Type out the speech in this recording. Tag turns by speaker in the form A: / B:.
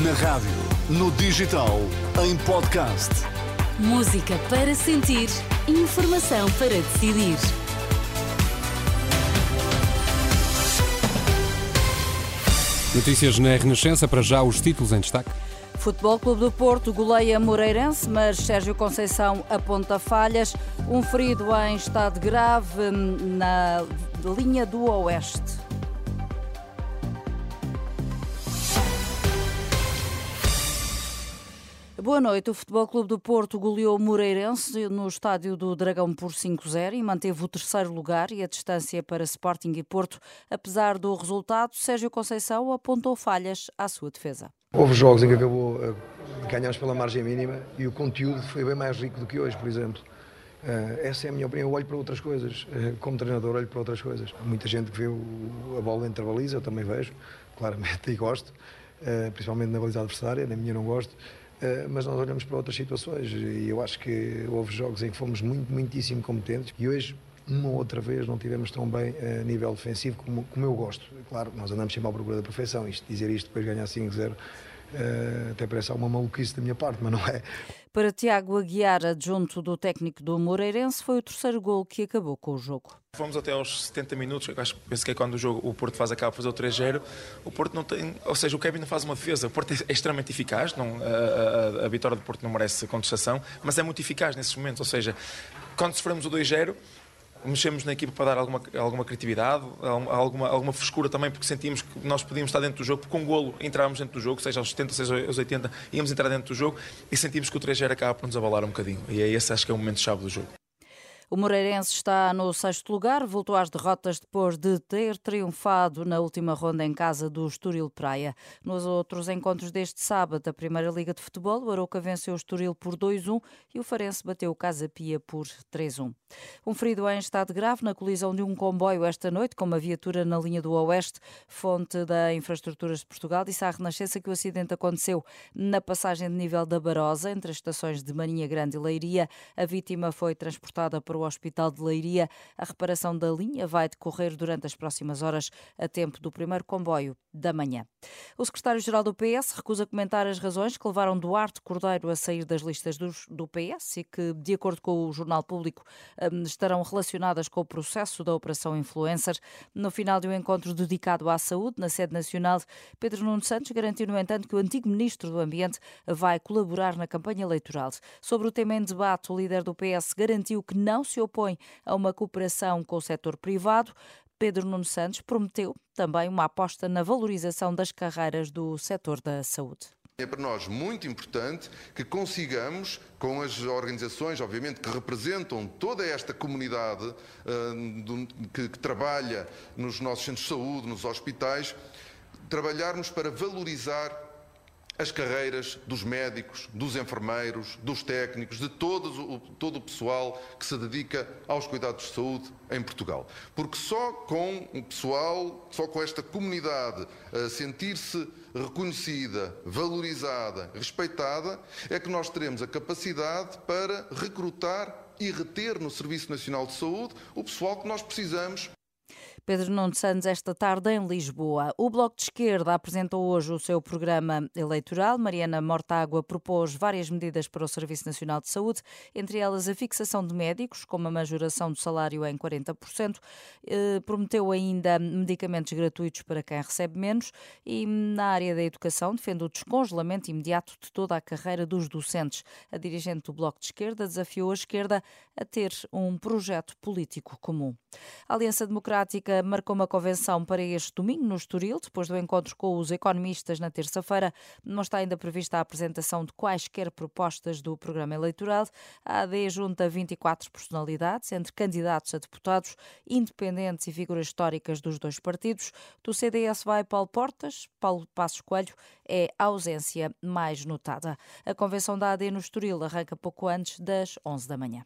A: Na rádio, no digital, em podcast.
B: Música para sentir, informação para decidir.
C: Notícias na Renascença, para já os títulos em destaque.
D: Futebol Clube do Porto goleia Moreirense, mas Sérgio Conceição aponta falhas. Um ferido em estado grave na linha do Oeste. Boa noite. O Futebol Clube do Porto goleou o Moreirense no estádio do Dragão por 5-0 e manteve o terceiro lugar e a distância para Sporting e Porto. Apesar do resultado, Sérgio Conceição apontou falhas à sua defesa.
E: Houve jogos em que acabou, eh, ganhámos pela margem mínima e o conteúdo foi bem mais rico do que hoje, por exemplo. Uh, essa é a minha opinião. Eu olho para outras coisas. Uh, como treinador, olho para outras coisas. Muita gente que vê a bola entre a baliza, eu também vejo, claramente, e gosto, principalmente na baliza adversária, na minha não gosto. Eh, mas nós olhamos para outras situações e eu acho que houve jogos em que fomos muito, muitíssimo competentes e hoje uma ou outra vez não tivemos tão bem a nível defensivo como, como eu gosto. Claro, nós andamos sempre à procura da perfeição, isto, dizer isto depois ganhar 5-0 Uh, até parece alguma maluquice da minha parte, mas não é.
D: Para Tiago Aguiar, adjunto do técnico do Moreirense, foi o terceiro gol que acabou com o jogo.
F: Fomos até aos 70 minutos, acho, penso que é quando o, jogo, o Porto faz acaba fazer o 3-0. O Porto não tem, ou seja, o Kevin não faz uma defesa. O Porto é, é extremamente eficaz, não, a, a, a vitória do Porto não merece contestação, mas é muito eficaz nesses momentos. Ou seja, quando sofremos o 2-0, mexemos na equipa para dar alguma, alguma criatividade, alguma, alguma frescura também, porque sentimos que nós podíamos estar dentro do jogo, porque com um golo entrávamos dentro do jogo, seja aos 70, seja aos 80, íamos entrar dentro do jogo e sentimos que o 3 acaba por nos abalar um bocadinho. E é esse acho que é o momento-chave do jogo.
D: O Moreirense está no sexto lugar, voltou às derrotas depois de ter triunfado na última ronda em casa do Estoril Praia. Nos outros encontros deste sábado da Primeira Liga de Futebol, o Arouca venceu o Estoril por 2-1 e o Farense bateu o Casa Pia por 3-1. Um ferido em estado grave na colisão de um comboio esta noite com uma viatura na linha do Oeste, fonte da Infraestruturas de Portugal, disse à Renascença que o acidente aconteceu na passagem de nível da Barosa, entre as estações de Marinha Grande e Leiria. A vítima foi transportada para o Hospital de Leiria. A reparação da linha vai decorrer durante as próximas horas, a tempo do primeiro comboio da manhã. O secretário-geral do PS recusa comentar as razões que levaram Duarte Cordeiro a sair das listas do PS e que, de acordo com o Jornal Público, hum, estarão relacionadas com o processo da Operação Influencer. No final de um encontro dedicado à saúde, na sede nacional, Pedro Nuno Santos garantiu, no entanto, que o antigo ministro do Ambiente vai colaborar na campanha eleitoral. Sobre o tema em debate, o líder do PS garantiu que não se opõe a uma cooperação com o setor privado. Pedro Nuno Santos prometeu também uma aposta na valorização das carreiras do setor da saúde.
G: É para nós muito importante que consigamos, com as organizações, obviamente, que representam toda esta comunidade uh, que, que trabalha nos nossos centros de saúde, nos hospitais, trabalharmos para valorizar as carreiras dos médicos, dos enfermeiros, dos técnicos, de todo o, todo o pessoal que se dedica aos cuidados de saúde em Portugal. Porque só com o pessoal, só com esta comunidade a sentir-se reconhecida, valorizada, respeitada, é que nós teremos a capacidade para recrutar e reter no Serviço Nacional de Saúde o pessoal que nós precisamos
D: Pedro Nuno Santos esta tarde em Lisboa. O Bloco de Esquerda apresentou hoje o seu programa eleitoral. Mariana Mortágua propôs várias medidas para o Serviço Nacional de Saúde, entre elas a fixação de médicos, com uma majoração do salário em 40%. Eh, prometeu ainda medicamentos gratuitos para quem recebe menos e na área da educação defende o descongelamento imediato de toda a carreira dos docentes. A dirigente do Bloco de Esquerda desafiou a esquerda a ter um projeto político comum. A Aliança Democrática marcou uma convenção para este domingo no Estoril, depois do encontro com os economistas na terça-feira. Não está ainda prevista a apresentação de quaisquer propostas do programa eleitoral. A AD junta 24 personalidades, entre candidatos a deputados, independentes e figuras históricas dos dois partidos. Do CDS vai Paulo Portas, Paulo Passos Coelho é a ausência mais notada. A convenção da AD no Estoril arranca pouco antes das 11 da manhã.